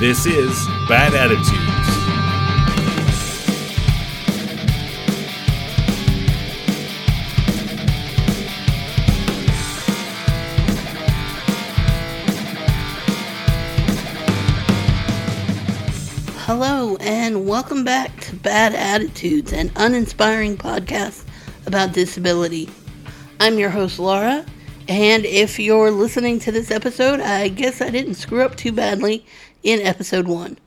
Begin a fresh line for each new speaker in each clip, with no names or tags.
This is Bad Attitudes.
Hello, and welcome back to Bad Attitudes, an uninspiring podcast about disability. I'm your host, Laura, and if you're listening to this episode, I guess I didn't screw up too badly in episode one.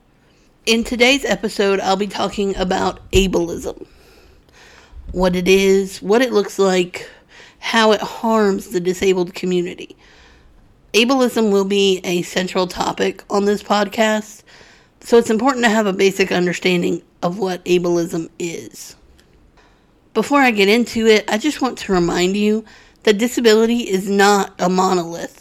In today's episode, I'll be talking about ableism what it is, what it looks like, how it harms the disabled community. Ableism will be a central topic on this podcast so it's important to have a basic understanding of what ableism is. Before I get into it, I just want to remind you that disability is not a monolith.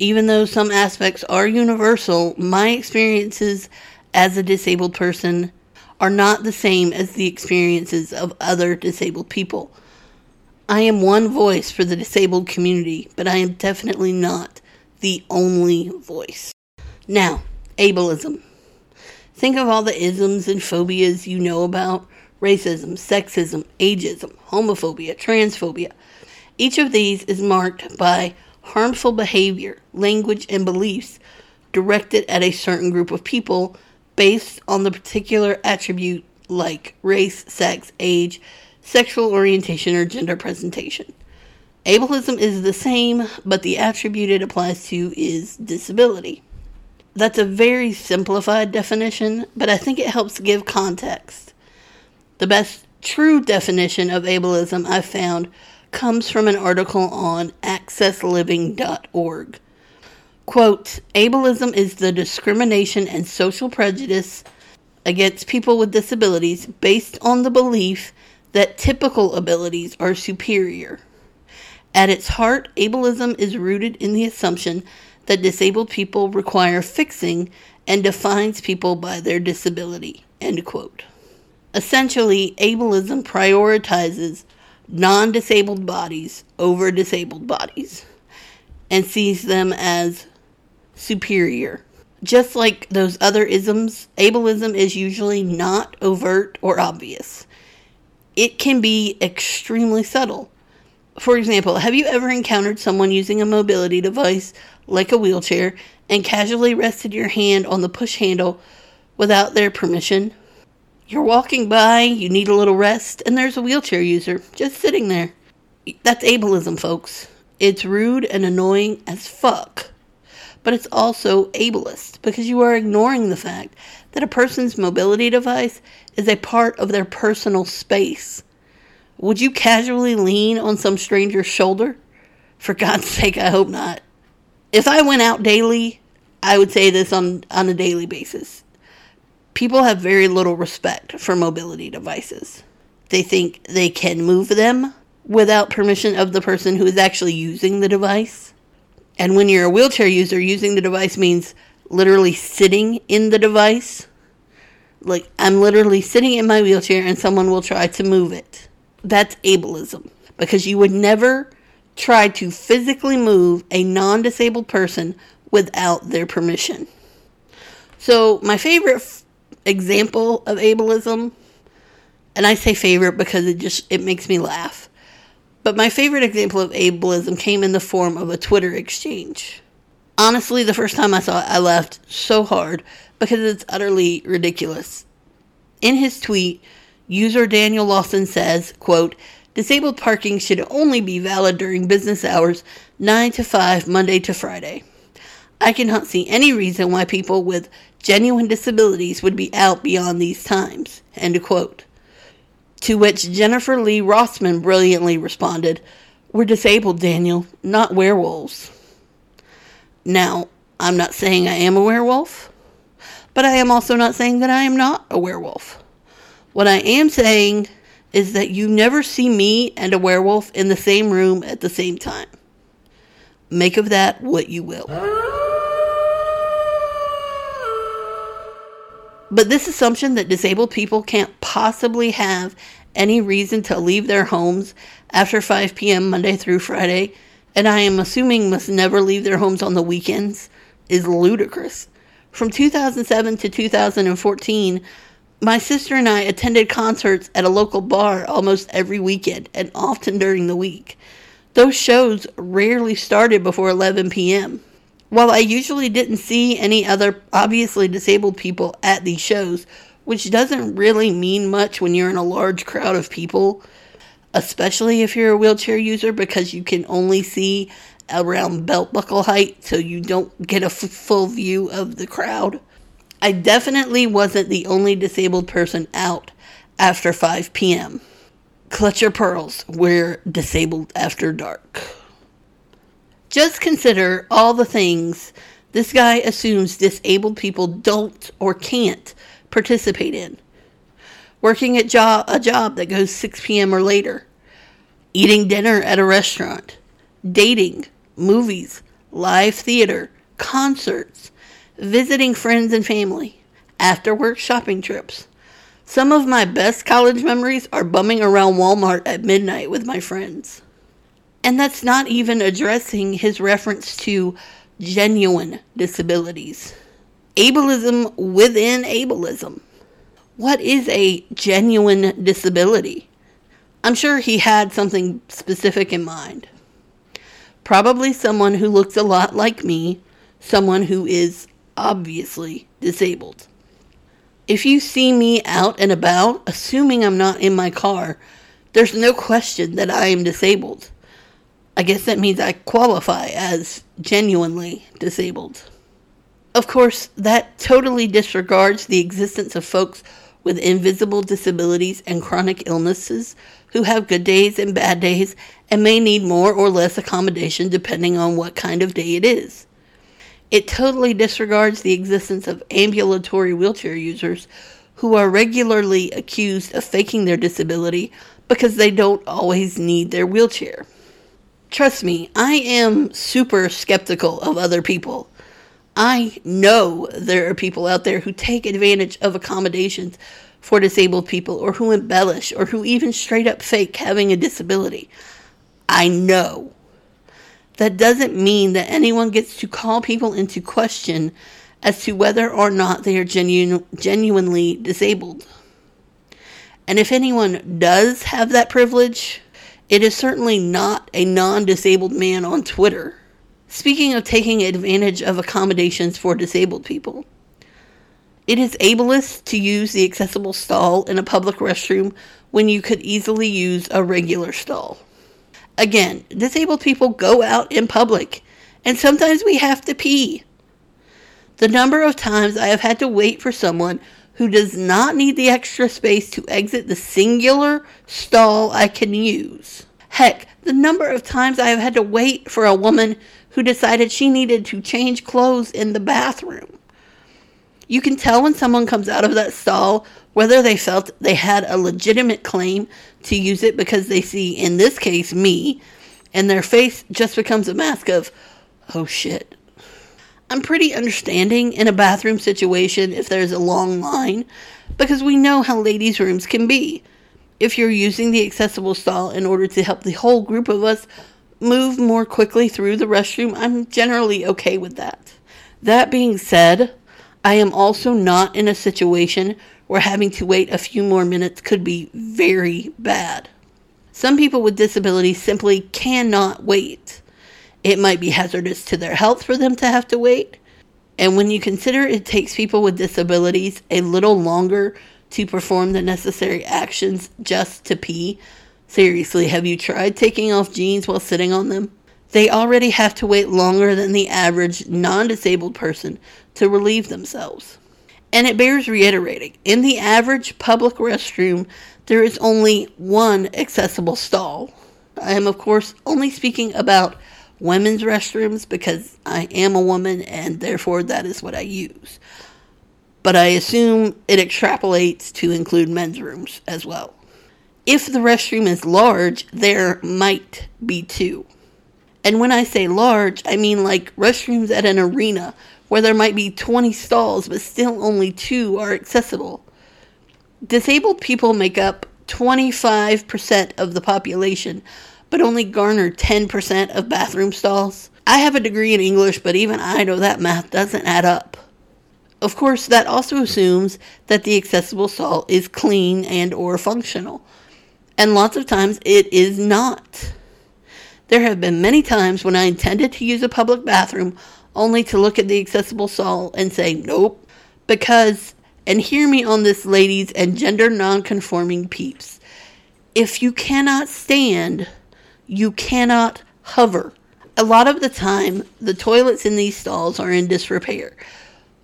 Even though some aspects are universal, my experiences as a disabled person are not the same as the experiences of other disabled people. I am one voice for the disabled community, but I am definitely not the only voice. Now, ableism. Think of all the isms and phobias you know about racism, sexism, ageism, homophobia, transphobia. Each of these is marked by harmful behavior, language, and beliefs directed at a certain group of people based on the particular attribute like race, sex, age, sexual orientation, or gender presentation. Ableism is the same, but the attribute it applies to is disability. That's a very simplified definition, but I think it helps give context. The best true definition of ableism I've found comes from an article on accessliving.org. Quote, ableism is the discrimination and social prejudice against people with disabilities based on the belief that typical abilities are superior. At its heart, ableism is rooted in the assumption that disabled people require fixing and defines people by their disability. End quote. Essentially, ableism prioritizes non disabled bodies over disabled bodies and sees them as superior. Just like those other isms, ableism is usually not overt or obvious. It can be extremely subtle. For example, have you ever encountered someone using a mobility device like a wheelchair and casually rested your hand on the push handle without their permission. You're walking by, you need a little rest, and there's a wheelchair user just sitting there. That's ableism, folks. It's rude and annoying as fuck. But it's also ableist because you are ignoring the fact that a person's mobility device is a part of their personal space. Would you casually lean on some stranger's shoulder? For God's sake, I hope not if I went out daily, I would say this on, on a daily basis. People have very little respect for mobility devices. They think they can move them without permission of the person who is actually using the device. And when you're a wheelchair user, using the device means literally sitting in the device. Like, I'm literally sitting in my wheelchair and someone will try to move it. That's ableism. Because you would never try to physically move a non disabled person without their permission. So, my favorite example of ableism, and I say favorite because it just it makes me laugh. But my favorite example of ableism came in the form of a Twitter exchange. Honestly, the first time I saw it, I laughed so hard because it's utterly ridiculous. In his tweet, user Daniel Lawson says, quote, Disabled parking should only be valid during business hours 9 to 5, Monday to Friday. I cannot see any reason why people with genuine disabilities would be out beyond these times. End quote. To which Jennifer Lee Rossman brilliantly responded, We're disabled, Daniel, not werewolves. Now, I'm not saying I am a werewolf, but I am also not saying that I am not a werewolf. What I am saying is that you never see me and a werewolf in the same room at the same time. Make of that what you will. But this assumption that disabled people can't possibly have any reason to leave their homes after 5 p.m. Monday through Friday, and I am assuming must never leave their homes on the weekends, is ludicrous. From 2007 to 2014, my sister and I attended concerts at a local bar almost every weekend and often during the week. Those shows rarely started before 11 p.m. While I usually didn't see any other obviously disabled people at these shows, which doesn't really mean much when you're in a large crowd of people, especially if you're a wheelchair user because you can only see around belt buckle height so you don't get a f- full view of the crowd. I definitely wasn't the only disabled person out after 5 p.m. Clutch your pearls, we're disabled after dark. Just consider all the things this guy assumes disabled people don't or can't participate in. Working at jo- a job that goes 6 p.m. or later, eating dinner at a restaurant, dating, movies, live theater, concerts, visiting friends and family, after work shopping trips. Some of my best college memories are bumming around Walmart at midnight with my friends. And that's not even addressing his reference to genuine disabilities. Ableism within ableism. What is a genuine disability? I'm sure he had something specific in mind. Probably someone who looks a lot like me, someone who is obviously disabled. If you see me out and about, assuming I'm not in my car, there's no question that I am disabled. I guess that means I qualify as genuinely disabled. Of course, that totally disregards the existence of folks with invisible disabilities and chronic illnesses who have good days and bad days and may need more or less accommodation depending on what kind of day it is. It totally disregards the existence of ambulatory wheelchair users who are regularly accused of faking their disability because they don't always need their wheelchair. Trust me, I am super skeptical of other people. I know there are people out there who take advantage of accommodations for disabled people or who embellish or who even straight up fake having a disability. I know. That doesn't mean that anyone gets to call people into question as to whether or not they are genu- genuinely disabled. And if anyone does have that privilege, it is certainly not a non disabled man on Twitter. Speaking of taking advantage of accommodations for disabled people, it is ableist to use the accessible stall in a public restroom when you could easily use a regular stall. Again, disabled people go out in public, and sometimes we have to pee. The number of times I have had to wait for someone who does not need the extra space to exit the singular stall I can use. Heck, the number of times I have had to wait for a woman who decided she needed to change clothes in the bathroom. You can tell when someone comes out of that stall whether they felt they had a legitimate claim to use it because they see, in this case, me, and their face just becomes a mask of, oh shit. I'm pretty understanding in a bathroom situation if there's a long line because we know how ladies' rooms can be. If you're using the accessible stall in order to help the whole group of us move more quickly through the restroom, I'm generally okay with that. That being said, I am also not in a situation where having to wait a few more minutes could be very bad. Some people with disabilities simply cannot wait. It might be hazardous to their health for them to have to wait. And when you consider it takes people with disabilities a little longer to perform the necessary actions just to pee, seriously, have you tried taking off jeans while sitting on them? They already have to wait longer than the average non disabled person to relieve themselves. And it bears reiterating in the average public restroom, there is only one accessible stall. I am, of course, only speaking about women's restrooms because I am a woman and therefore that is what I use. But I assume it extrapolates to include men's rooms as well. If the restroom is large, there might be two. And when I say large, I mean like restrooms at an arena where there might be 20 stalls, but still only two are accessible. Disabled people make up 25% of the population, but only garner 10% of bathroom stalls. I have a degree in English, but even I know that math doesn't add up. Of course, that also assumes that the accessible stall is clean and or functional. And lots of times it is not. There have been many times when I intended to use a public bathroom only to look at the accessible stall and say nope because and hear me on this ladies and gender non-conforming peeps. If you cannot stand, you cannot hover. A lot of the time, the toilets in these stalls are in disrepair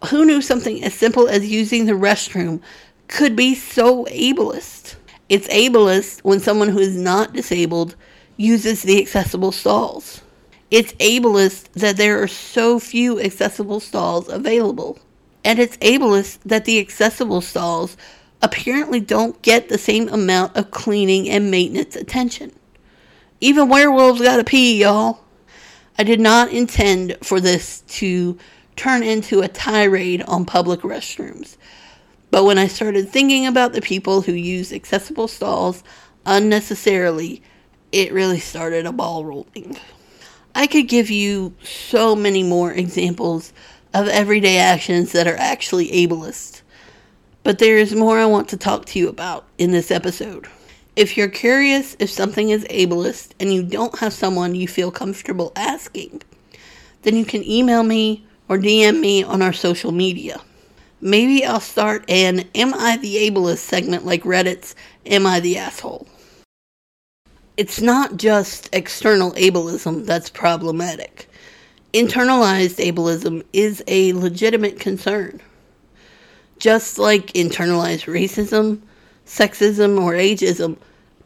who knew something as simple as using the restroom could be so ableist? It's ableist when someone who is not disabled uses the accessible stalls. It's ableist that there are so few accessible stalls available. And it's ableist that the accessible stalls apparently don't get the same amount of cleaning and maintenance attention. Even werewolves gotta pee, y'all. I did not intend for this to turn into a tirade on public restrooms. But when I started thinking about the people who use accessible stalls unnecessarily, it really started a ball rolling. I could give you so many more examples of everyday actions that are actually ableist. But there is more I want to talk to you about in this episode. If you're curious if something is ableist and you don't have someone you feel comfortable asking, then you can email me or DM me on our social media. Maybe I'll start an Am I the Ableist segment like Reddit's Am I the Asshole? It's not just external ableism that's problematic. Internalized ableism is a legitimate concern. Just like internalized racism, sexism, or ageism,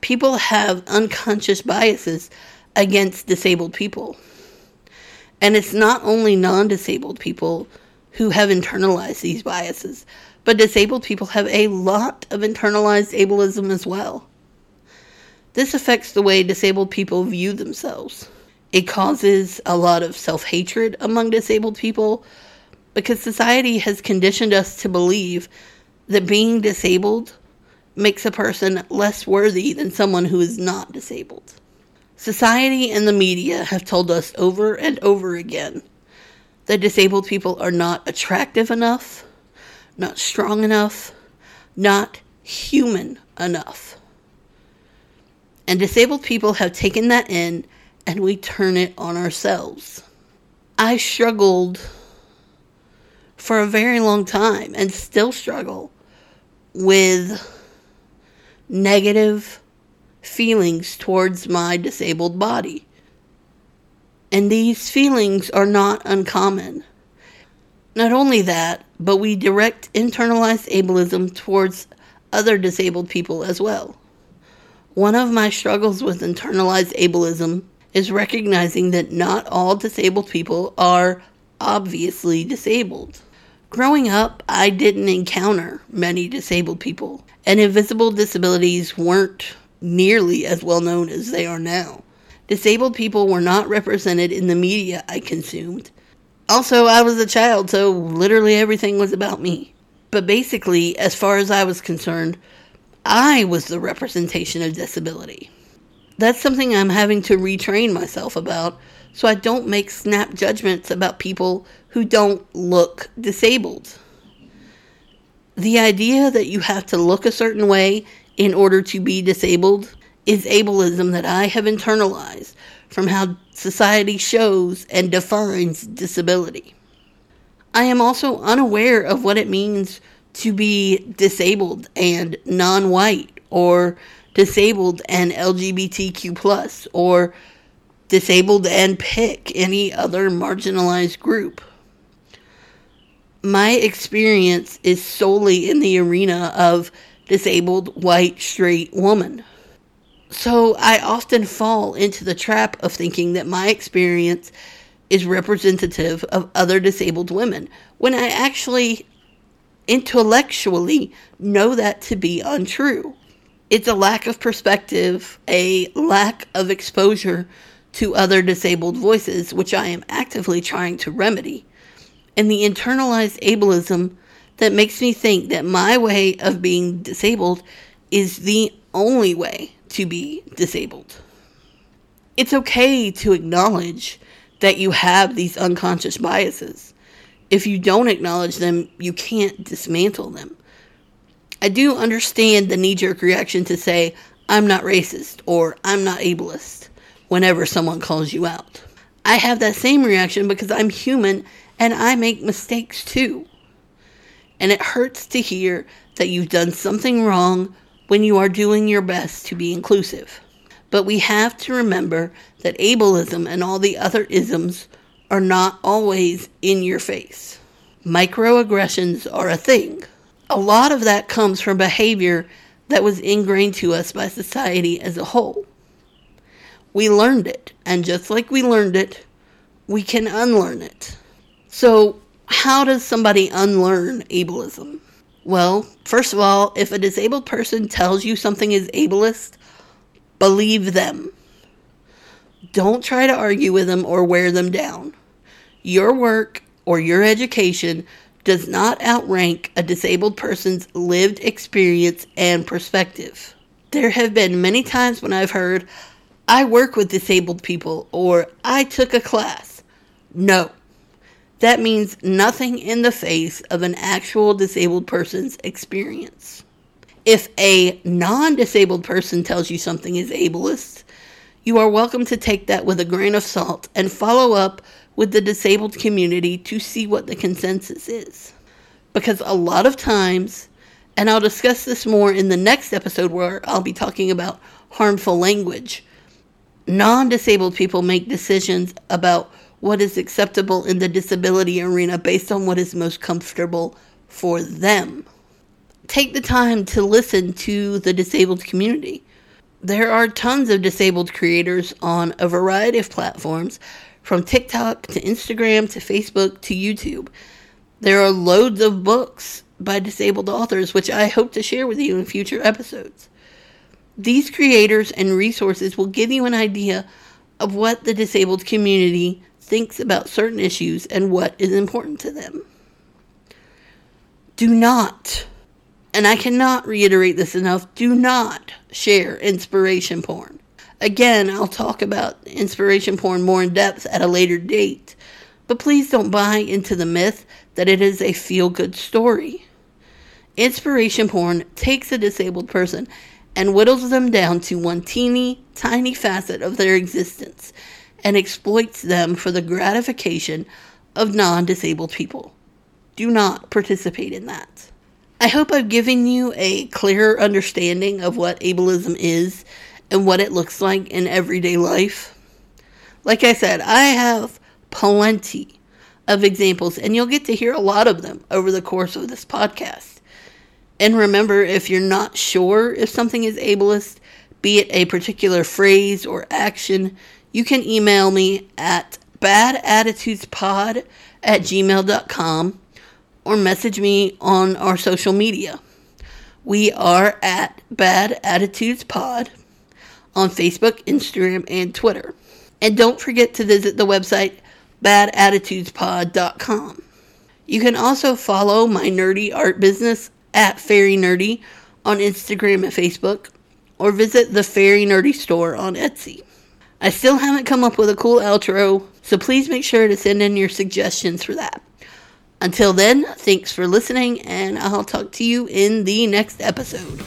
people have unconscious biases against disabled people. And it's not only non disabled people who have internalized these biases, but disabled people have a lot of internalized ableism as well. This affects the way disabled people view themselves. It causes a lot of self hatred among disabled people because society has conditioned us to believe that being disabled makes a person less worthy than someone who is not disabled. Society and the media have told us over and over again that disabled people are not attractive enough, not strong enough, not human enough. And disabled people have taken that in and we turn it on ourselves. I struggled for a very long time and still struggle with negative feelings towards my disabled body. And these feelings are not uncommon. Not only that, but we direct internalized ableism towards other disabled people as well. One of my struggles with internalized ableism is recognizing that not all disabled people are obviously disabled. Growing up, I didn't encounter many disabled people, and invisible disabilities weren't nearly as well known as they are now. Disabled people were not represented in the media I consumed. Also, I was a child, so literally everything was about me. But basically, as far as I was concerned, I was the representation of disability. That's something I'm having to retrain myself about so I don't make snap judgments about people who don't look disabled. The idea that you have to look a certain way in order to be disabled is ableism that I have internalized from how society shows and defines disability. I am also unaware of what it means to be disabled and non white or disabled and LGBTQ or disabled and pick any other marginalized group. My experience is solely in the arena of disabled, white, straight woman. So I often fall into the trap of thinking that my experience is representative of other disabled women when I actually intellectually know that to be untrue. It's a lack of perspective, a lack of exposure to other disabled voices, which I am actively trying to remedy, and the internalized ableism that makes me think that my way of being disabled is the only way to be disabled. It's okay to acknowledge that you have these unconscious biases. If you don't acknowledge them, you can't dismantle them. I do understand the knee jerk reaction to say, I'm not racist or I'm not ableist whenever someone calls you out. I have that same reaction because I'm human and I make mistakes too. And it hurts to hear that you've done something wrong when you are doing your best to be inclusive. But we have to remember that ableism and all the other isms are not always in your face. Microaggressions are a thing. A lot of that comes from behavior that was ingrained to us by society as a whole. We learned it, and just like we learned it, we can unlearn it. So, how does somebody unlearn ableism? Well, first of all, if a disabled person tells you something is ableist, believe them. Don't try to argue with them or wear them down. Your work or your education does not outrank a disabled person's lived experience and perspective. There have been many times when I've heard, I work with disabled people or I took a class. No. That means nothing in the face of an actual disabled person's experience. If a non disabled person tells you something is ableist, you are welcome to take that with a grain of salt and follow up with the disabled community to see what the consensus is. Because a lot of times, and I'll discuss this more in the next episode where I'll be talking about harmful language non disabled people make decisions about what is acceptable in the disability arena based on what is most comfortable for them. Take the time to listen to the disabled community. There are tons of disabled creators on a variety of platforms, from TikTok to Instagram to Facebook to YouTube. There are loads of books by disabled authors, which I hope to share with you in future episodes. These creators and resources will give you an idea of what the disabled community thinks about certain issues and what is important to them. Do not, and I cannot reiterate this enough, do not share inspiration porn. Again, I'll talk about inspiration porn more in depth at a later date, but please don't buy into the myth that it is a feel good story. Inspiration porn takes a disabled person and whittles them down to one teeny tiny facet of their existence and exploits them for the gratification of non disabled people. Do not participate in that. I hope I've given you a clearer understanding of what ableism is and what it looks like in everyday life. Like I said, I have plenty of examples, and you'll get to hear a lot of them over the course of this podcast. And remember, if you're not sure if something is ableist, be it a particular phrase or action, you can email me at badattitudespod at gmail.com or message me on our social media. We are at Bad Attitudes Pod on Facebook, Instagram, and Twitter. And don't forget to visit the website badattitudespod.com. You can also follow my nerdy art business at Fairy Nerdy on Instagram and Facebook, or visit the Fairy Nerdy store on Etsy. I still haven't come up with a cool outro, so please make sure to send in your suggestions for that. Until then, thanks for listening, and I'll talk to you in the next episode.